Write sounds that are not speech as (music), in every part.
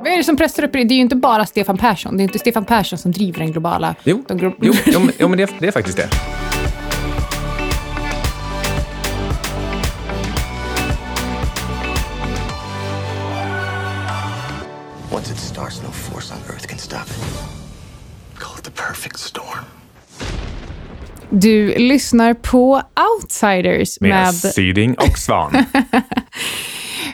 Vad är det som pressar upp det? Det är ju inte bara Stefan Persson. Det är inte Stefan Persson som driver den globala... Jo, de glo- jo, jo, (laughs) men- jo men det, det är faktiskt det. Once it starts, no force on earth can stop it. Call it the perfect storm. Du lyssnar på Outsiders Med, med... Syding och Svan. (laughs)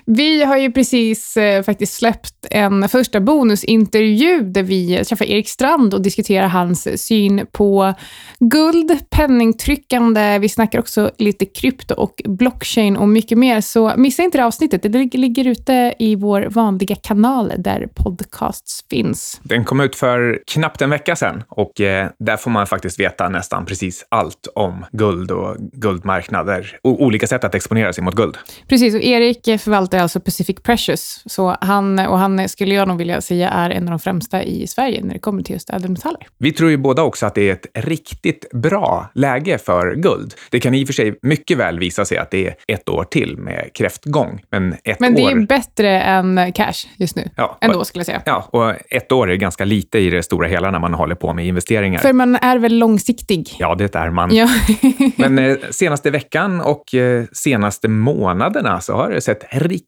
Vi har ju precis eh, faktiskt släppt en första bonusintervju där vi träffar Erik Strand och diskuterar hans syn på guld, penningtryckande. Vi snackar också lite krypto och blockchain och mycket mer. Så missa inte det avsnittet. Det lig- ligger ute i vår vanliga kanal där podcasts finns. Den kom ut för knappt en vecka sedan och eh, där får man faktiskt veta nästan precis allt om guld och guldmarknader och olika sätt att exponera sig mot guld. Precis, och Erik eh, förvaltar alltså Pacific Precious. Så han, och han skulle jag nog vilja säga är en av de främsta i Sverige när det kommer till just ädelmetaller. Vi tror ju båda också att det är ett riktigt bra läge för guld. Det kan i och för sig mycket väl visa sig att det är ett år till med kräftgång, men ett Men det år... är ju bättre än cash just nu. Ja, Ändå skulle jag säga. Ja, och ett år är ganska lite i det stora hela när man håller på med investeringar. För man är väl långsiktig? Ja, det är man. Ja. Men eh, senaste veckan och eh, senaste månaderna så har det sett riktigt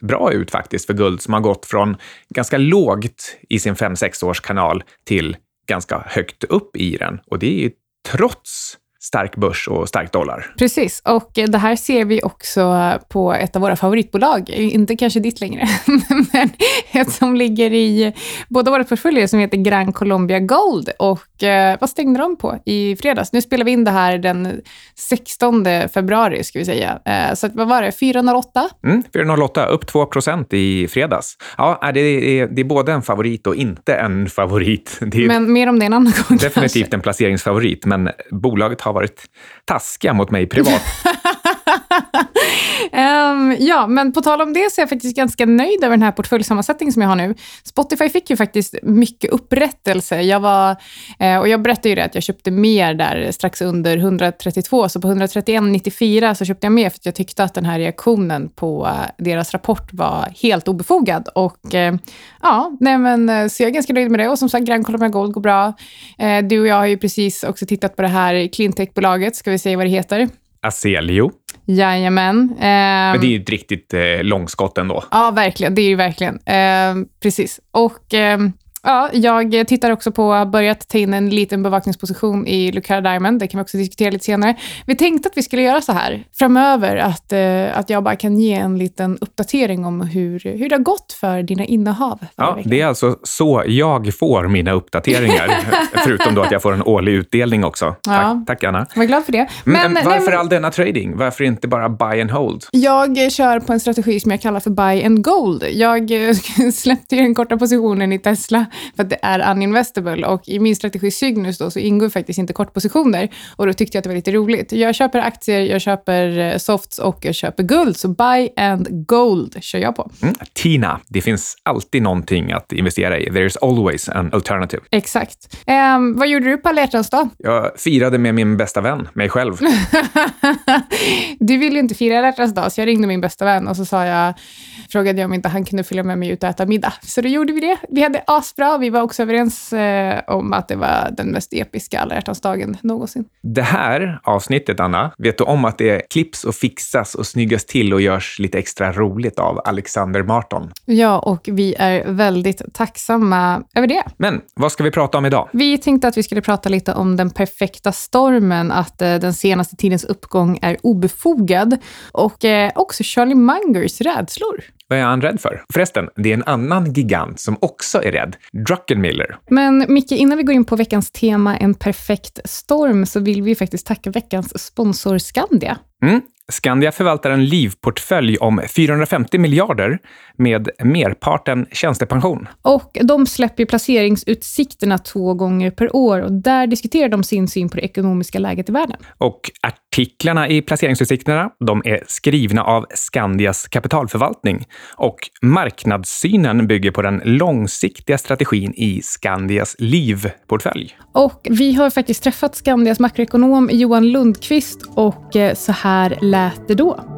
bra ut faktiskt för guld som har gått från ganska lågt i sin 5-6 års kanal till ganska högt upp i den. Och det är ju trots stark börs och stark dollar. Precis, och det här ser vi också på ett av våra favoritbolag. Inte kanske ditt längre, (laughs) men ett som ligger i båda våra portföljer som heter Gran Colombia Gold. Och eh, vad stängde de på i fredags? Nu spelar vi in det här den 16 februari, ska vi säga. Eh, så vad var det, 408? Mm, 408, upp 2 procent i fredags. Ja, det är, det är både en favorit och inte en favorit. Är Men mer om det en annan gång kanske. definitivt en placeringsfavorit, men bolaget har varit taskiga mot mig privat. (laughs) um, (laughs) ja, men på tal om det så är jag faktiskt ganska nöjd över den här portföljsammansättningen som jag har nu. Spotify fick ju faktiskt mycket upprättelse. Jag var, eh, och jag berättade ju det att jag köpte mer där strax under 132, så på 131,94 så köpte jag mer för att jag tyckte att den här reaktionen på eh, deras rapport var helt obefogad. Och eh, ja, nej men, eh, så jag är ganska nöjd med det. Och som sagt, Grand Colombia Gold går bra. Eh, du och jag har ju precis också tittat på det här cleantech-bolaget, ska vi säga vad det heter? Aselio, Jajamän. Ehm, men det är ju ett riktigt eh, långskott ändå. Ja, verkligen. Det är ju verkligen. Eh, precis. Och eh, ja, jag tittar också på, har börjat ta in en liten bevakningsposition i Lucara Diamond. Det kan vi också diskutera lite senare. Vi tänkte att vi skulle göra så här framöver, att, eh, att jag bara kan ge en liten uppdatering om hur, hur det har gått för dina innehav. Ja, det är alltså så jag får mina uppdateringar. (laughs) Förutom då att jag får en årlig utdelning också. Ja. Tack, tack Anna. Jag var glad för det. Men, varför men- all denna trading? Varför inte bara buy and hold? Jag kör på en strategi som jag kallar för buy and gold. Jag (laughs) släppte ju den korta positionen i Tesla (laughs) för att det är uninvestable och i min strategi Cygnus då så ingår faktiskt inte kortpositioner och då tyckte jag att det var lite roligt. Jag köper aktier, jag köper eh, softs och jag köper guld, så buy and gold kör jag på. Mm. Tina, det finns alltid någonting att investera i. There's always an alternative. Exakt. Ehm, vad gjorde du på alla dag? Jag firade med min bästa vän, mig själv. (laughs) du ville ju inte fira alla dag, så jag ringde min bästa vän och så sa jag, frågade jag om inte han kunde följa med mig ut och äta middag. Så då gjorde vi det. Vi hade asbra. Vi var också överens eh, om att det var den mest episka alla hjärtans dagen någonsin. Det här avsnittet, Anna, vet du om att det klipps och fixas och snyggas till och görs lite extra roligt av Alexander Marton? Ja, och vi är väldigt tacksamma över det. Men vad ska vi prata om idag? Vi tänkte att vi skulle prata lite om den perfekta stormen, att eh, den senaste tidens uppgång är obefogad och eh, också Charlie Mungers rädslor. Vad är han rädd för? Förresten, det är en annan gigant som också är rädd. Druckenmiller. Men Micke, innan vi går in på veckans tema, en perfekt storm, så vill vi faktiskt tacka veckans sponsor Skandia. Mm. Skandia förvaltar en livportfölj om 450 miljarder med merparten tjänstepension. Och de släpper placeringsutsikterna två gånger per år och där diskuterar de sin syn på det ekonomiska läget i världen. Och artiklarna i placeringsutsikterna de är skrivna av Skandias kapitalförvaltning och marknadssynen bygger på den långsiktiga strategin i Skandias livportfölj. Och vi har faktiskt träffat Skandias makroekonom Johan Lundqvist och eh, så här lät äter då?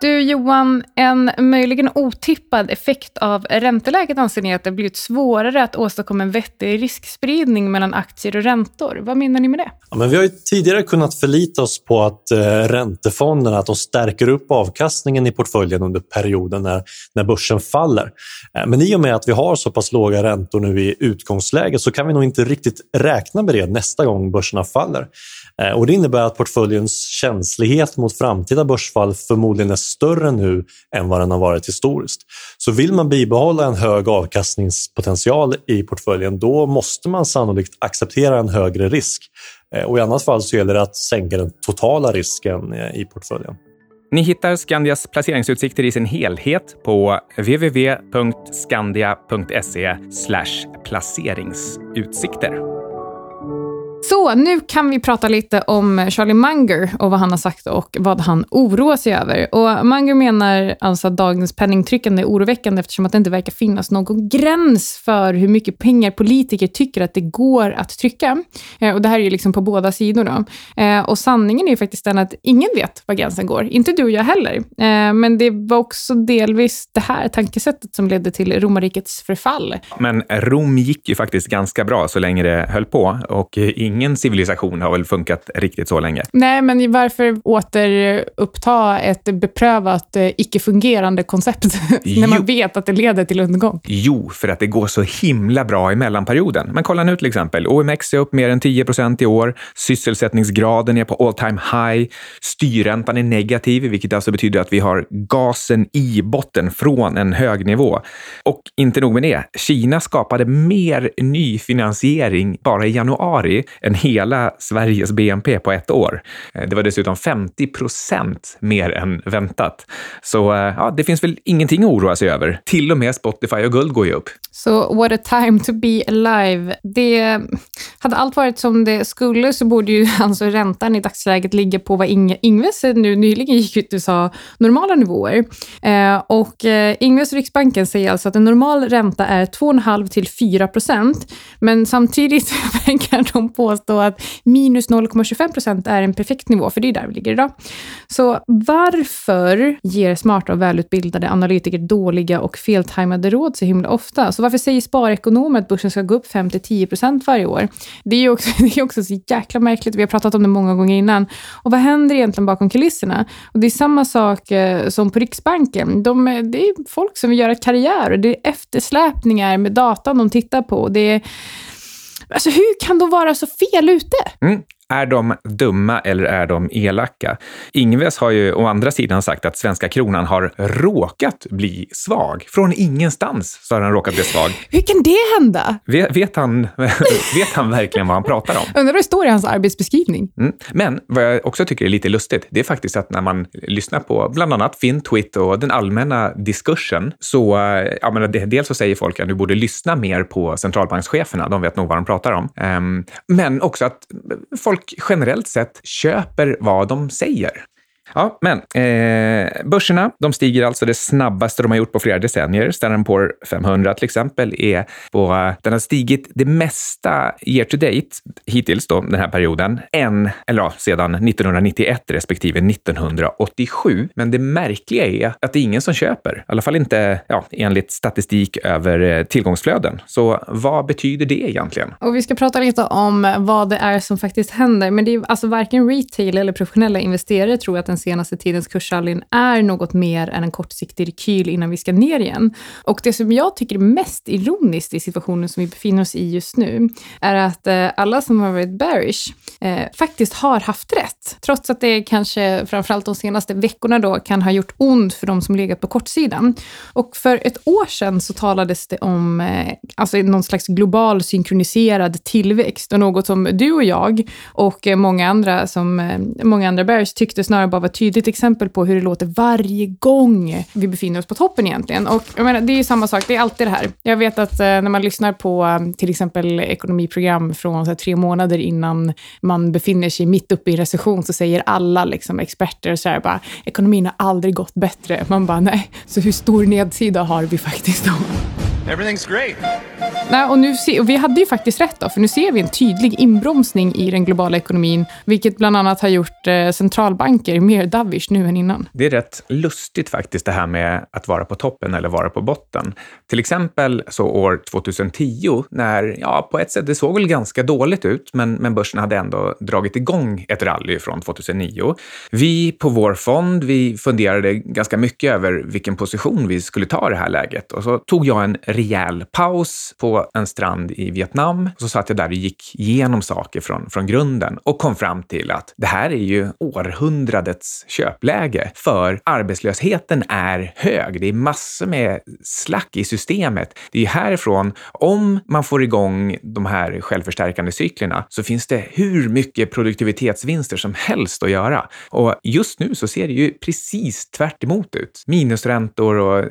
Du Johan, en möjligen otippad effekt av ränteläget anser ni att det blivit svårare att åstadkomma en vettig riskspridning mellan aktier och räntor. Vad menar ni med det? Ja, men vi har ju tidigare kunnat förlita oss på att eh, räntefonderna att de stärker upp avkastningen i portföljen under perioden när, när börsen faller. Eh, men i och med att vi har så pass låga räntor nu i utgångsläget så kan vi nog inte riktigt räkna med det nästa gång börserna faller. Eh, och det innebär att portföljens känslighet mot framtida börsfall förmodligen är större nu än vad den har varit historiskt. Så vill man bibehålla en hög avkastningspotential i portföljen då måste man sannolikt acceptera en högre risk. Eh, och I annat fall så gäller det att sänka den totala risken eh, i portföljen. Ni hittar Skandias placeringsutsikter i sin helhet på www.skandia.se placeringsutsikter. Så nu kan vi prata lite om Charlie Munger och vad han har sagt och vad han oroar sig över. Och Munger menar alltså att dagens penningtryckande är oroväckande eftersom att det inte verkar finnas någon gräns för hur mycket pengar politiker tycker att det går att trycka. Eh, och det här är ju liksom på båda sidor. Då. Eh, och sanningen är ju faktiskt den att ingen vet var gränsen går. Inte du och jag heller. Eh, men det var också delvis det här tankesättet som ledde till romarrikets förfall. Men Rom gick ju faktiskt ganska bra så länge det höll på och ingen civilisation har väl funkat riktigt så länge. Nej, men varför återuppta ett beprövat, eh, icke-fungerande koncept (laughs) när man vet att det leder till undergång? Jo, för att det går så himla bra i mellanperioden. Men kolla nu till exempel. OMX är upp mer än 10 procent i år. Sysselsättningsgraden är på all time high. Styrräntan är negativ, vilket alltså betyder att vi har gasen i botten från en hög nivå. Och inte nog med det. Kina skapade mer ny finansiering bara i januari än hela Sveriges BNP på ett år. Eh, det var dessutom 50 procent mer än väntat. Så eh, ja, det finns väl ingenting att oroa sig över. Till och med Spotify och guld går ju upp. Så what a time to be alive. Det, hade allt varit som det skulle så borde ju (laughs) alltså räntan i dagsläget ligga på vad Inge, Ingves nu nyligen gick ut och sa normala nivåer. Eh, och eh, Ingves Riksbanken säger alltså att en normal ränta är 2,5 till 4 procent. Men samtidigt (laughs) verkar de på påstå att minus 0,25 procent är en perfekt nivå, för det är där vi ligger idag. Så varför ger smarta och välutbildade analytiker dåliga och feltajmade råd så himla ofta? Så varför säger sparekonomer att börsen ska gå upp 5-10 procent varje år? Det är ju också, (laughs) det är också så jäkla märkligt. Vi har pratat om det många gånger innan. Och vad händer egentligen bakom kulisserna? Och det är samma sak eh, som på Riksbanken. De, eh, det är folk som vill göra karriär och det är eftersläpningar med datan de tittar på. Det är, Alltså hur kan de vara så fel ute? Mm. Är de dumma eller är de elaka? Ingves har ju å andra sidan sagt att svenska kronan har råkat bli svag. Från ingenstans så har den råkat bli svag. Hur kan det hända? Vet, vet han, (laughs) vet han verkligen vad han pratar om? Undrar vad det står i hans arbetsbeskrivning. Mm. Men vad jag också tycker är lite lustigt, det är faktiskt att när man lyssnar på bland annat Fintwit och den allmänna diskursen, så ja, men dels så säger folk att du borde lyssna mer på centralbankscheferna, de vet nog vad de pratar om. Um, men också att folk generellt sett köper vad de säger. Ja, men eh, börserna, de stiger alltså det snabbaste de har gjort på flera decennier. Standard Poor 500 till exempel är på, den har stigit det mesta year to date hittills då, den här perioden, än, eller ja, sedan 1991 respektive 1987. Men det märkliga är att det är ingen som köper, i alla fall inte ja, enligt statistik över eh, tillgångsflöden. Så vad betyder det egentligen? Och vi ska prata lite om vad det är som faktiskt händer, men det är alltså varken retail eller professionella investerare tror att den senaste tidens kursrallyn är något mer än en kortsiktig rekyl innan vi ska ner igen. Och det som jag tycker är mest ironiskt i situationen som vi befinner oss i just nu, är att eh, alla som har varit bearish eh, faktiskt har haft rätt. Trots att det kanske framförallt de senaste veckorna då kan ha gjort ont för de som legat på kortsidan. Och för ett år sedan så talades det om eh, alltså någon slags global synkroniserad tillväxt och något som du och jag och eh, många andra som eh, många andra bears tyckte snarare bara var ett tydligt exempel på hur det låter varje gång vi befinner oss på toppen egentligen. Och jag menar, det är ju samma sak, det är alltid det här. Jag vet att eh, när man lyssnar på eh, till exempel ekonomiprogram från här, tre månader innan man befinner sig mitt uppe i recession så säger alla liksom, experter så här bara, ekonomin har aldrig gått bättre. Man bara, nej, så hur stor nedsida har vi faktiskt då? Everything's great. Nej, och nu se, och vi hade ju faktiskt rätt då, för nu ser vi en tydlig inbromsning i den globala ekonomin, vilket bland annat har gjort eh, centralbanker mer dovish nu än innan. Det är rätt lustigt faktiskt det här med att vara på toppen eller vara på botten. Till exempel så år 2010 när, ja, på ett sätt det såg väl ganska dåligt ut, men, men börsen hade ändå dragit igång ett rally från 2009. Vi på vår fond, vi funderade ganska mycket över vilken position vi skulle ta i det här läget och så tog jag en rejäl paus på en strand i Vietnam. Och så satt jag där och gick igenom saker från, från grunden och kom fram till att det här är ju århundradets köpläge för arbetslösheten är hög. Det är massor med slack i systemet. Det är härifrån, om man får igång de här självförstärkande cyklerna så finns det hur mycket produktivitetsvinster som helst att göra. Och just nu så ser det ju precis tvärt ut. Minusräntor och eh,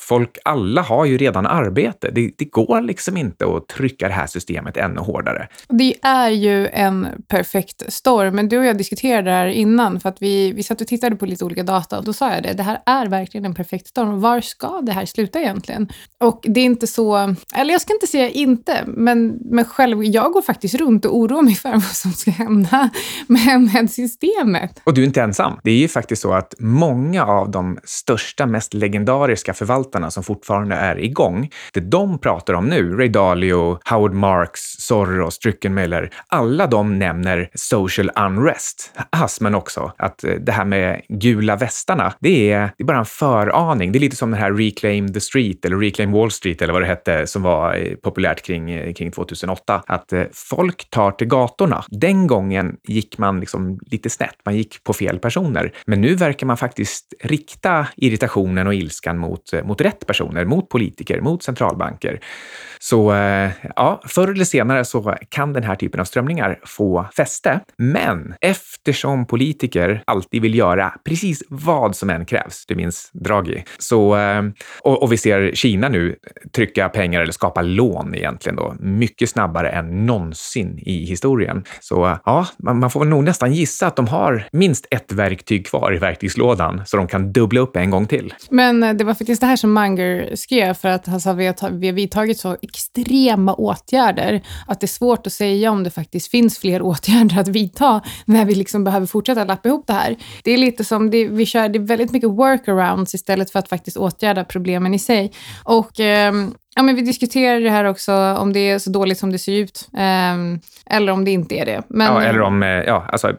folk, alla har ju redan arbete. Det, det går liksom inte att trycka det här systemet ännu hårdare. Det är ju en perfekt storm, men du och jag diskuterade det här innan för att vi, vi satt och tittade på lite olika data och då sa jag det, det här är verkligen en perfekt storm. Var ska det här sluta egentligen? Och det är inte så, eller jag ska inte säga inte, men, men själv, jag går faktiskt runt och oroar mig för vad som ska hända med, med systemet. Och du är inte ensam. Det är ju faktiskt så att många av de största, mest legendariska förvaltarna som fortfarande är igång, det de pratar om nu, Ray Dalio, Howard Marks, Soros, Druckenmiller, alla de nämner social unrest. Asmen också, att eh, det här med gula västarna, det är, det är bara en föraning. Det är lite som den här Reclaim the Street eller Reclaim Wall Street eller vad det hette som var eh, populärt kring, eh, kring 2008. Att folk tar till gatorna. Den gången gick man liksom lite snett. Man gick på fel personer. Men nu verkar man faktiskt rikta irritationen och ilskan mot, mot rätt personer, mot politiker, mot centralbanker. Så eh, ja, förr eller senare så kan den här typen av strömningar få fäste. Men eftersom politiker alltid vill göra precis vad som än krävs, du minns Draghi, så, eh, och, och vi ser Kina nu trycka pengar eller skapa lån egentligen då, mycket snabbare än någonsin i historien. Så ja, man, man får nog nästan gissa att de har minst ett verktyg kvar i verktygslådan så de kan dubbla upp en gång till. Men eh, det var faktiskt det här som Munger skrev för att han sa har, vi har vidtagit så extrema åtgärder att det är svårt att säga om det faktiskt finns fler (laughs) åtgärder att vidta när vi liksom behöver fortsätta lappa ihop det här. Det är lite som, det, vi kör det är väldigt mycket workarounds istället för att faktiskt åtgärda problemen i sig. Och eh, Ja, men vi diskuterar det här också, om det är så dåligt som det ser ut. eh, eller om det inte är det. Men, ja, eller om, eh, ja, alltså,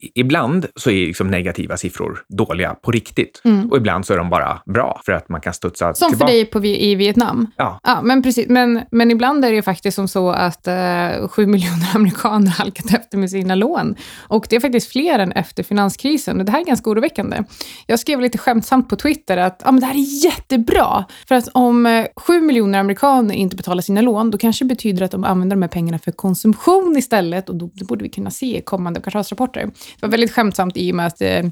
ibland så är liksom negativa siffror dåliga på riktigt. Mm. Och ibland så är de bara bra för att man kan studsa Som tillbaka. för dig på, i Vietnam. Ja. ja men precis. Men, men ibland är det faktiskt som så att uh, sju miljoner (laughs) amerikaner halkat efter med sina lån. Och det är faktiskt fler än efter finanskrisen. Och det här är ganska oroväckande. Jag skrev lite skämtsamt på Twitter att ja, men det här är jättebra. För att om uh, sju miljoner amerikaner inte betalar sina lån, då kanske det betyder att de använder de här pengarna för konsumtion istället och då, det borde vi kunna se kommande kvartalsrapporter. Det var väldigt skämtsamt i och med att eh,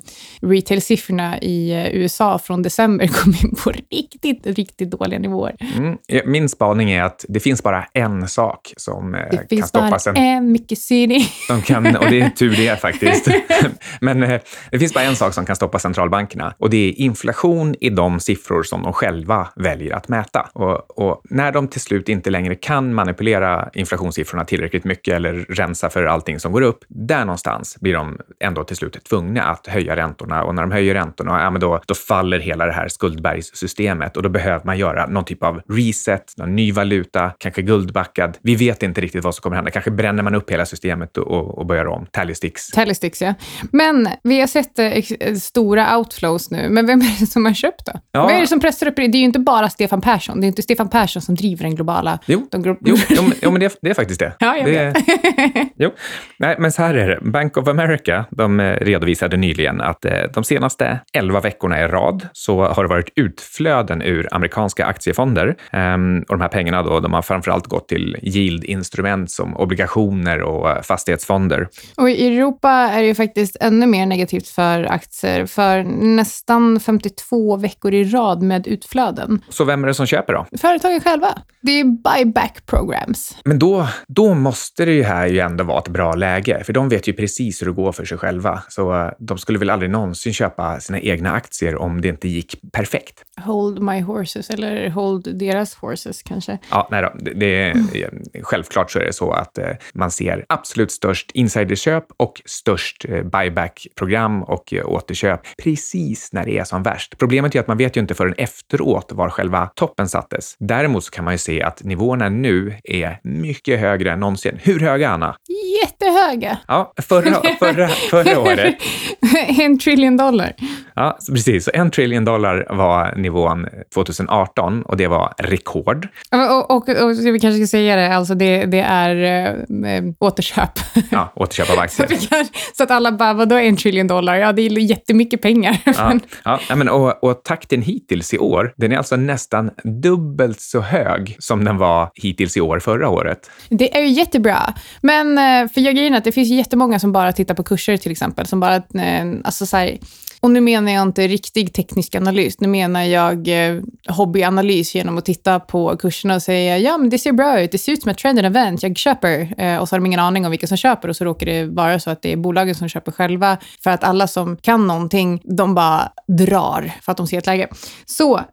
retail-siffrorna i eh, USA från december (laughs) kom in på riktigt, riktigt dåliga nivåer. Mm. Min spaning är att det finns bara en sak som eh, det kan stoppa sen. Det finns bara en mycket city. De kan, och det är tur det faktiskt. (laughs) Men eh, det finns bara en sak som kan stoppa centralbankerna och det är inflation i de siffror som de själva väljer att mäta. Och, och när de till slut inte längre kan manipulera inflationssiffrorna tillräckligt mycket eller rensa för allting som går upp, där någonstans blir de ändå till slut tvungna att höja räntorna och när de höjer räntorna, ja, men då, då faller hela det här skuldbergssystemet och då behöver man göra någon typ av reset, någon ny valuta, kanske guldbackad. Vi vet inte riktigt vad som kommer hända. Kanske bränner man upp hela systemet och, och börjar om. Tallysticks. Tallysticks, ja. Men vi har sett eh, stora outflows nu. Men vem är det som har köpt då? Ja. Vad är det som pressar upp det? Det är ju inte bara Stefan Persson. Det är inte Stefan Persson som driver den globala... Jo, de glo jo, (laughs) jo, men det, det, är faktiskt det. Ja, jag det, vet. (laughs) (laughs) jo. Nej, men så här är det. Bank of America de eh, redovisade nyligen att eh, de senaste 11 veckorna i rad så har det varit utflöden ur amerikanska aktiefonder. Um, och de här pengarna då, de har framförallt gått till yield-instrument som obligationer och eh, fastighetsfonder. Och i Europa är det ju faktiskt ännu mer negativt för aktier, för nästan 52 veckor i rad med utflöden. Så vem är det som köper då? Företag ju själva. Det är buyback programs. Men då, då måste det ju här ju ändå vara ett bra läge, för de vet ju precis hur det går för sig själva. Så eh, de skulle väl aldrig någonsin köpa sina egna aktier om det inte gick perfekt. Hold my horses, eller hold deras horses kanske. Ja, nej då, det, det är, Självklart så är det så att eh, man ser absolut störst insiderköp och störst eh, buyback-program och eh, återköp precis när det är som värst. Problemet är att man vet ju inte förrän efteråt var själva toppen sattes. Däremot så kan man ju se att nivåerna nu är mycket högre än någonsin. Hur höga, Anna? Jättehöga. Ja, förra, förra, (laughs) (laughs) förra året. (laughs) en trillion dollar. Ja, precis. Så en trillion dollar var nivån 2018 och det var rekord. Och, och, och, och vi kanske ska säga det, alltså det, det är äh, återköp. Ja, återköp av aktier. (laughs) så, kan, så, att alla bara, vadå en trillion dollar? Ja, det är jättemycket pengar. ja, ja, men, och, och takten hittills i år, den är alltså nästan dubbelt så hög som den var hittills i år förra året. Det är ju jättebra. Men eh, för jag grejen att det finns jättemånga som bara tittar på kurser till exempel, som bara, eh, alltså så här, och nu menar jag inte riktig teknisk analys, nu menar jag eh, hobbyanalys genom att titta på kurserna och säga ja, men det ser bra ut, det ser ut som ett trended event, jag köper. Eh, och så har de ingen aning om vilka som köper och så råkar det vara så att det är bolagen som köper själva för att alla som kan någonting, de bara drar för att de ser ett läge. Så. Eh,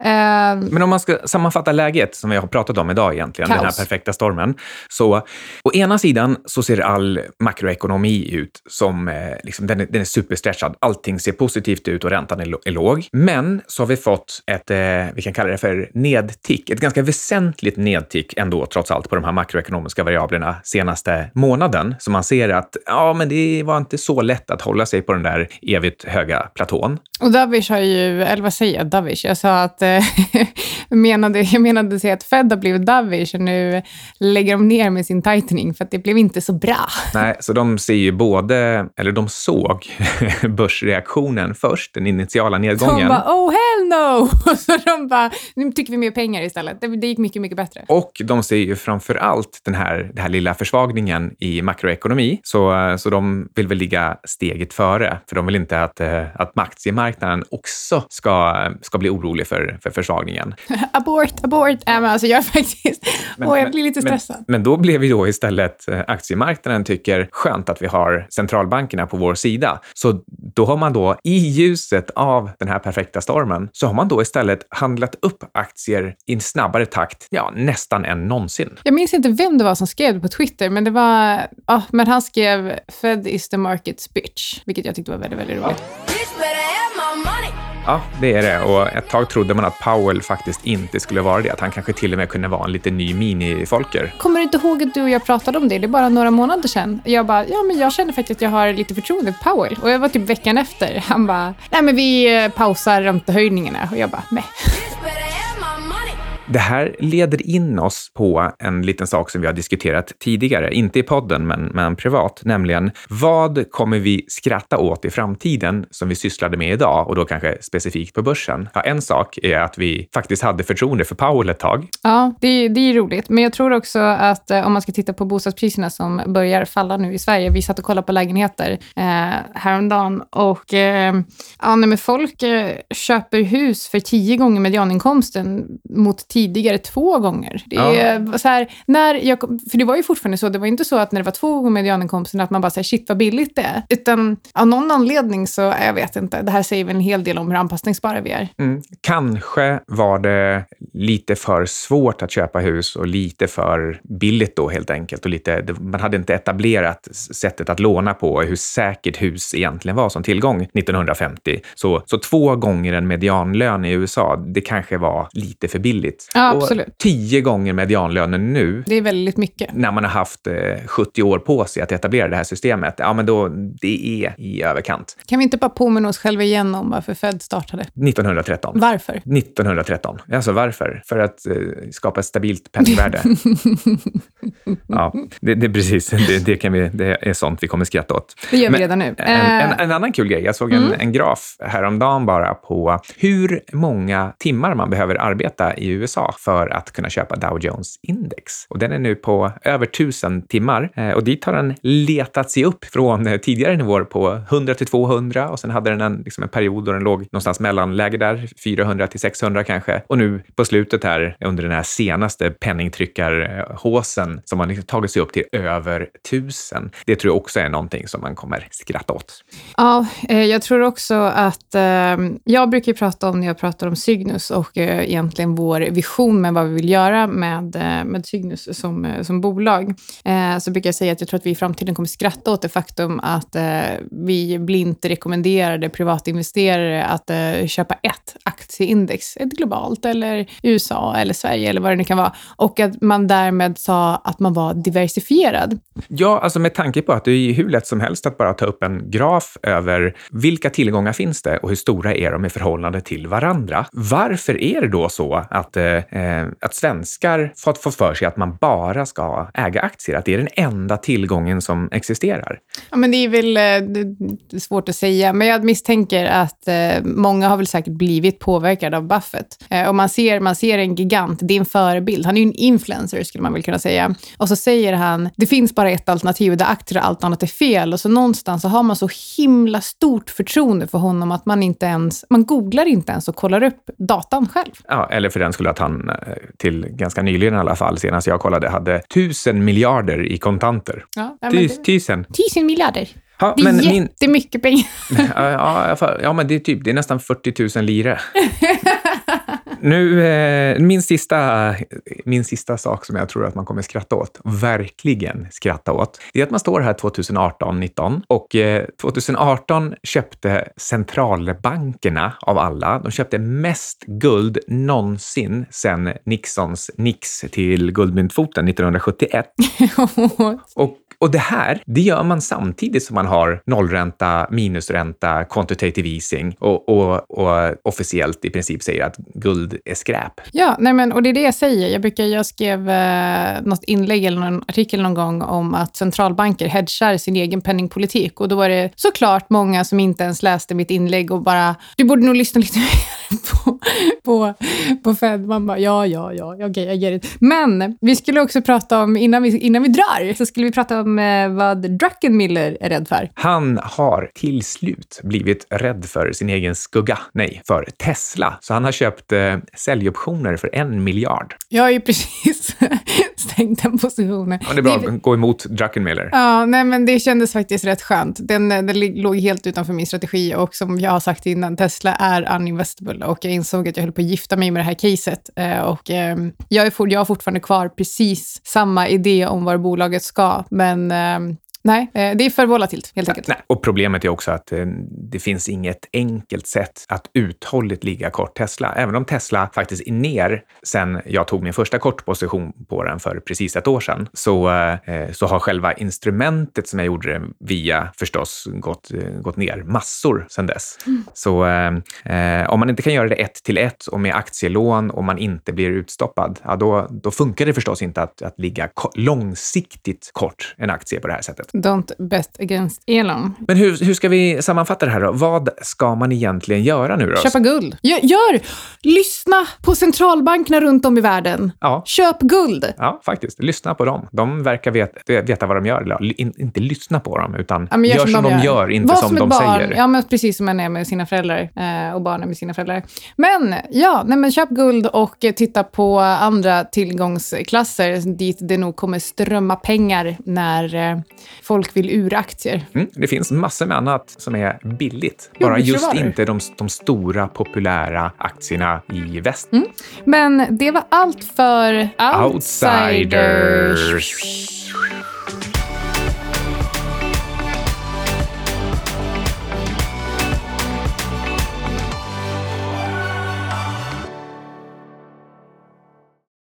men om man ska sammanfatta läget som vi har pratat om idag egentligen, kaos. den här perfekta stormen. Så å ena sidan så ser all makroekonomi ut som, liksom, den, är, den är superstretchad. Allting ser positivt ut och räntan är, låg. Men så har vi fått ett, eh, vi kan kalla det för nedtick, ett ganska väsentligt nedtick ändå trots allt på de här makroekonomiska variablerna senaste månaden. Så man ser att ja, men det var inte så lätt att hålla sig på den där evigt höga platån. Och Davish har ju, eller vad säger jag, Davish? Jag sa att, eh, (laughs) menade, jag menade säga att Fed har blivit Davish och nu lägger de ner med sin tightening för att det blev inte så bra. Nej, så de ser ju både, eller de såg (laughs) börsreaktionen först, den initiala nedgången. De bara “Oh hell no!” (laughs) Så de bara “Nu tycker vi mer pengar istället”. Det, det gick mycket, mycket bättre. Och de ser ju framför allt den här, den här lilla försvagningen i makroekonomi. Så, så de vill väl ligga steget före, för de vill inte att, eh, att aktiemarknaden också ska, ska bli orolig för, för försvagningen. (laughs) abort, abort! Äh, men alltså jag är faktiskt... Men, Åh, jag blir lite stressad. Men, men då blev vi då istället eh, aktiemarknaden tycker skönt att vi har centralbankerna på vår sida. Så då har man då i ljuset av den här perfekta stormen så har man då istället handlat upp aktier i en snabbare takt, ja, nästan än någonsin. Jag minns inte vem det var som skrev det på Twitter, men det var, ja, men han skrev “Fed is the market's bitch”, vilket jag tyckte var väldigt, väldigt roligt. Ja, det är det. Och ett tag trodde man att Powell faktiskt inte skulle vara det. Att han kanske till och med kunde vara en lite ny mini-Folker. Kommer du inte ihåg att du och jag pratade om det? Det är bara några månader sedan. Jag bara, ja men jag känner faktiskt att jag har lite förtroende för Powell. Och jag var typ veckan efter. Han bara, nej men vi eh, pausar räntehöjningarna. Och jag bara, nej. (laughs) Det här leder in oss på en liten sak som vi har diskuterat tidigare, inte i podden men, men privat, nämligen vad kommer vi skratta åt i framtiden som vi sysslade med idag och då kanske specifikt på börsen? Ja, en sak är att vi faktiskt hade förtroende för Powell ett tag. Ja, det, det är roligt, men jag tror också att eh, om man ska titta på bostadspriserna som börjar falla nu i Sverige. Vi satt och kollade på lägenheter eh, häromdagen och eh, ja, men folk eh, köper hus för tio gånger medianinkomsten mot tidigare två gånger. Det är ja. så här, när jag, för det var ju fortfarande så, det var inte så att när det var två gånger medianinkomsten att man bara säger shit vad billigt det är. Utan av någon anledning så, jag vet inte, det här säger väl en hel del om hur anpassningsbara vi är. Mm. Kanske var det lite för svårt att köpa hus och lite för billigt då helt enkelt. Och lite, man hade inte etablerat sättet att låna på hur säkert hus egentligen var som tillgång 1950. Så, så två gånger en medianlön i USA, det kanske var lite för billigt. Ja, absolut. Och tio gånger medianlönen nu. Det är väldigt mycket. När man har haft eh, 70 år på sig att etablera det här systemet. Ja, men då, det är i överkant. Kan vi inte bara påminna oss själva igen om varför Fed startade? 1913. Varför? 1913. Alltså varför? För att eh, skapa ett stabilt penningvärde. (laughs) Ja, det, det, precis. Det, det, kan vi, det är sånt vi kommer skratta åt. Det gör vi Men redan nu. En, en, Eh, en annan kul grej. Jag såg en, en graf häromdagen bara på hur många timmar man behöver arbeta i USA för att kunna köpa Dow Jones index. Och den är nu på över 1000 timmar eh, och dit har den letat sig upp från eh, tidigare nivåer på 100 till 200 och sen hade den en, liksom en period då den låg någonstans mellanläge där, 400 till 600 kanske. Och nu på slutet här under den här senaste penningtryckarhåsen som har liksom tagit sig upp till över 1000. Det tror jag också är någonting som man kommer skratta åt. Ja, eh, jag tror också att... Jag brukar prata om när jag pratar om Cygnus och egentligen vår vision med vad vi vill göra med, eh, med Cygnus som, eh, som bolag. Eh, så brukar jag säga att jag tror att vi i framtiden kommer skratta åt det faktum att eh, vi blint rekommenderade privatinvesterare att eh, köpa ett aktieindex, ett globalt eller USA eller Sverige eller vad det nu kan vara. Och att man därmed sa att man var diversifierad. Ja, alltså med tanke på att det är hur lätt som helst att bara ta upp en graf över vilka tillgångar finns det och hur stora är de i förhållande till varandra. Varför är det då så att, eh, eh, att svenskar fått, fått för sig att man bara ska äga aktier? Att det är den enda tillgången som existerar? Ja, men det är väl eh, svårt att säga, men jag misstänker att eh, många har väl säkert blivit påverkade av Buffett. Eh, och man ser, man ser en gigant, det är en förebild. Han är ju en influencer skulle man väl kunna säga. Och så säger han, det finns bara ett alternativ och det är aktier och allt annat är fel. Och så någonstans så har man så himla stort förtroende för honom att man inte ens, man googlar inte ens och kollar upp datan själv. Ja, eller för den skulle att han eh, till ganska nyligen i alla fall, senast jag kollade, hade tusen miljarder i kontanter. Ja, Tus, det, tusen. tusen miljarder. Ja, Det är men min, jättemycket pengar. (laughs) ja, ja, ja, men det är typ, det är nästan 40 000 lire. (laughs) Nu, eh, min, sista, min sista sak som jag tror att man kommer skratta åt, verkligen skratta åt, det är att man står här 2018-19 och eh, 2018 köpte centralbankerna av alla, de köpte mest guld någonsin sedan Nixons nix till guldmyntfoten 1971. (laughs) Och, och det här, det gör man samtidigt som man har nollränta, minusränta, quantitative easing och, och, och officiellt i princip säger att guld är skräp. Ja, nej men, och det är det jag säger. Jag, brukar, jag skrev eh, något inlägg eller någon artikel någon gång om att centralbanker hedgar sin egen penningpolitik. Och då var det såklart många som inte ens läste mitt inlägg och bara, du borde nog lyssna lite (laughs) mer på, (laughs) på, på Fed. Man bara, ja, ja, ja, okej, okay, jag get it. Men vi skulle också prata om, innan vi, innan vi drar, så skulle vi prata om eh, vad Druckenmiller är rädd för. Han har till slut blivit rädd för sin egen skugga. Nej, för Tesla. Så han har köpt eh, säljoptioner för en miljard. Jag har ju precis (laughs) stängt den positionen. Och det är bra att gå emot Druckenmiller. Ja, nej, men det kändes faktiskt rätt skönt. Den, den låg helt utanför min strategi och som jag har sagt innan, Tesla är uninvestable och jag insåg att jag höll på att gifta mig med det här caset. Eh, och ehm, jag, är for, jag har fortfarande kvar precis samma idé om var bolaget ska, men ehm, nej, eh, det är för volatilt helt enkelt. Nej, och problemet är också att eh, det finns inget enkelt sätt att uthålligt ligga kort Tesla. Även om Tesla faktiskt är ner sen jag tog min första kortposition på den för precis ett år sedan, så, eh, så har själva instrumentet som jag gjorde det via förstås gått, gått ner massor sedan dess. Så eh, eh, om man inte kan göra det ett till ett och med aktielån och man inte blir utstoppad, ja, då, då funkar det förstås inte att, att ligga långsiktigt kort en aktie på det här sättet. Don't bet against Elon. Men hur, hur ska vi sammanfatta det här då? Vad ska man egentligen göra nu då? Köpa guld. Gör, gör! Lyssna på centralbankerna runt om i världen. Ja. Köp guld. Ja, faktiskt. Lyssna på dem. De verkar veta, veta vad de gör. Eller, in, inte lyssna på dem, utan Ja, men gör, som de gör, inte Var som, ett de barn. säger. Ja, men precis som man är med sina föräldrar eh, och barnen med sina föräldrar. Men ja, nej, men köp guld och titta på andra tillgångsklasser dit det nog kommer strömma pengar när eh, folk vill ur aktier. Mm, det finns massor med annat som är billigt. Bara just inte de, de stora populära aktierna i väst. Men det var allt för Outsiders. Outsiders.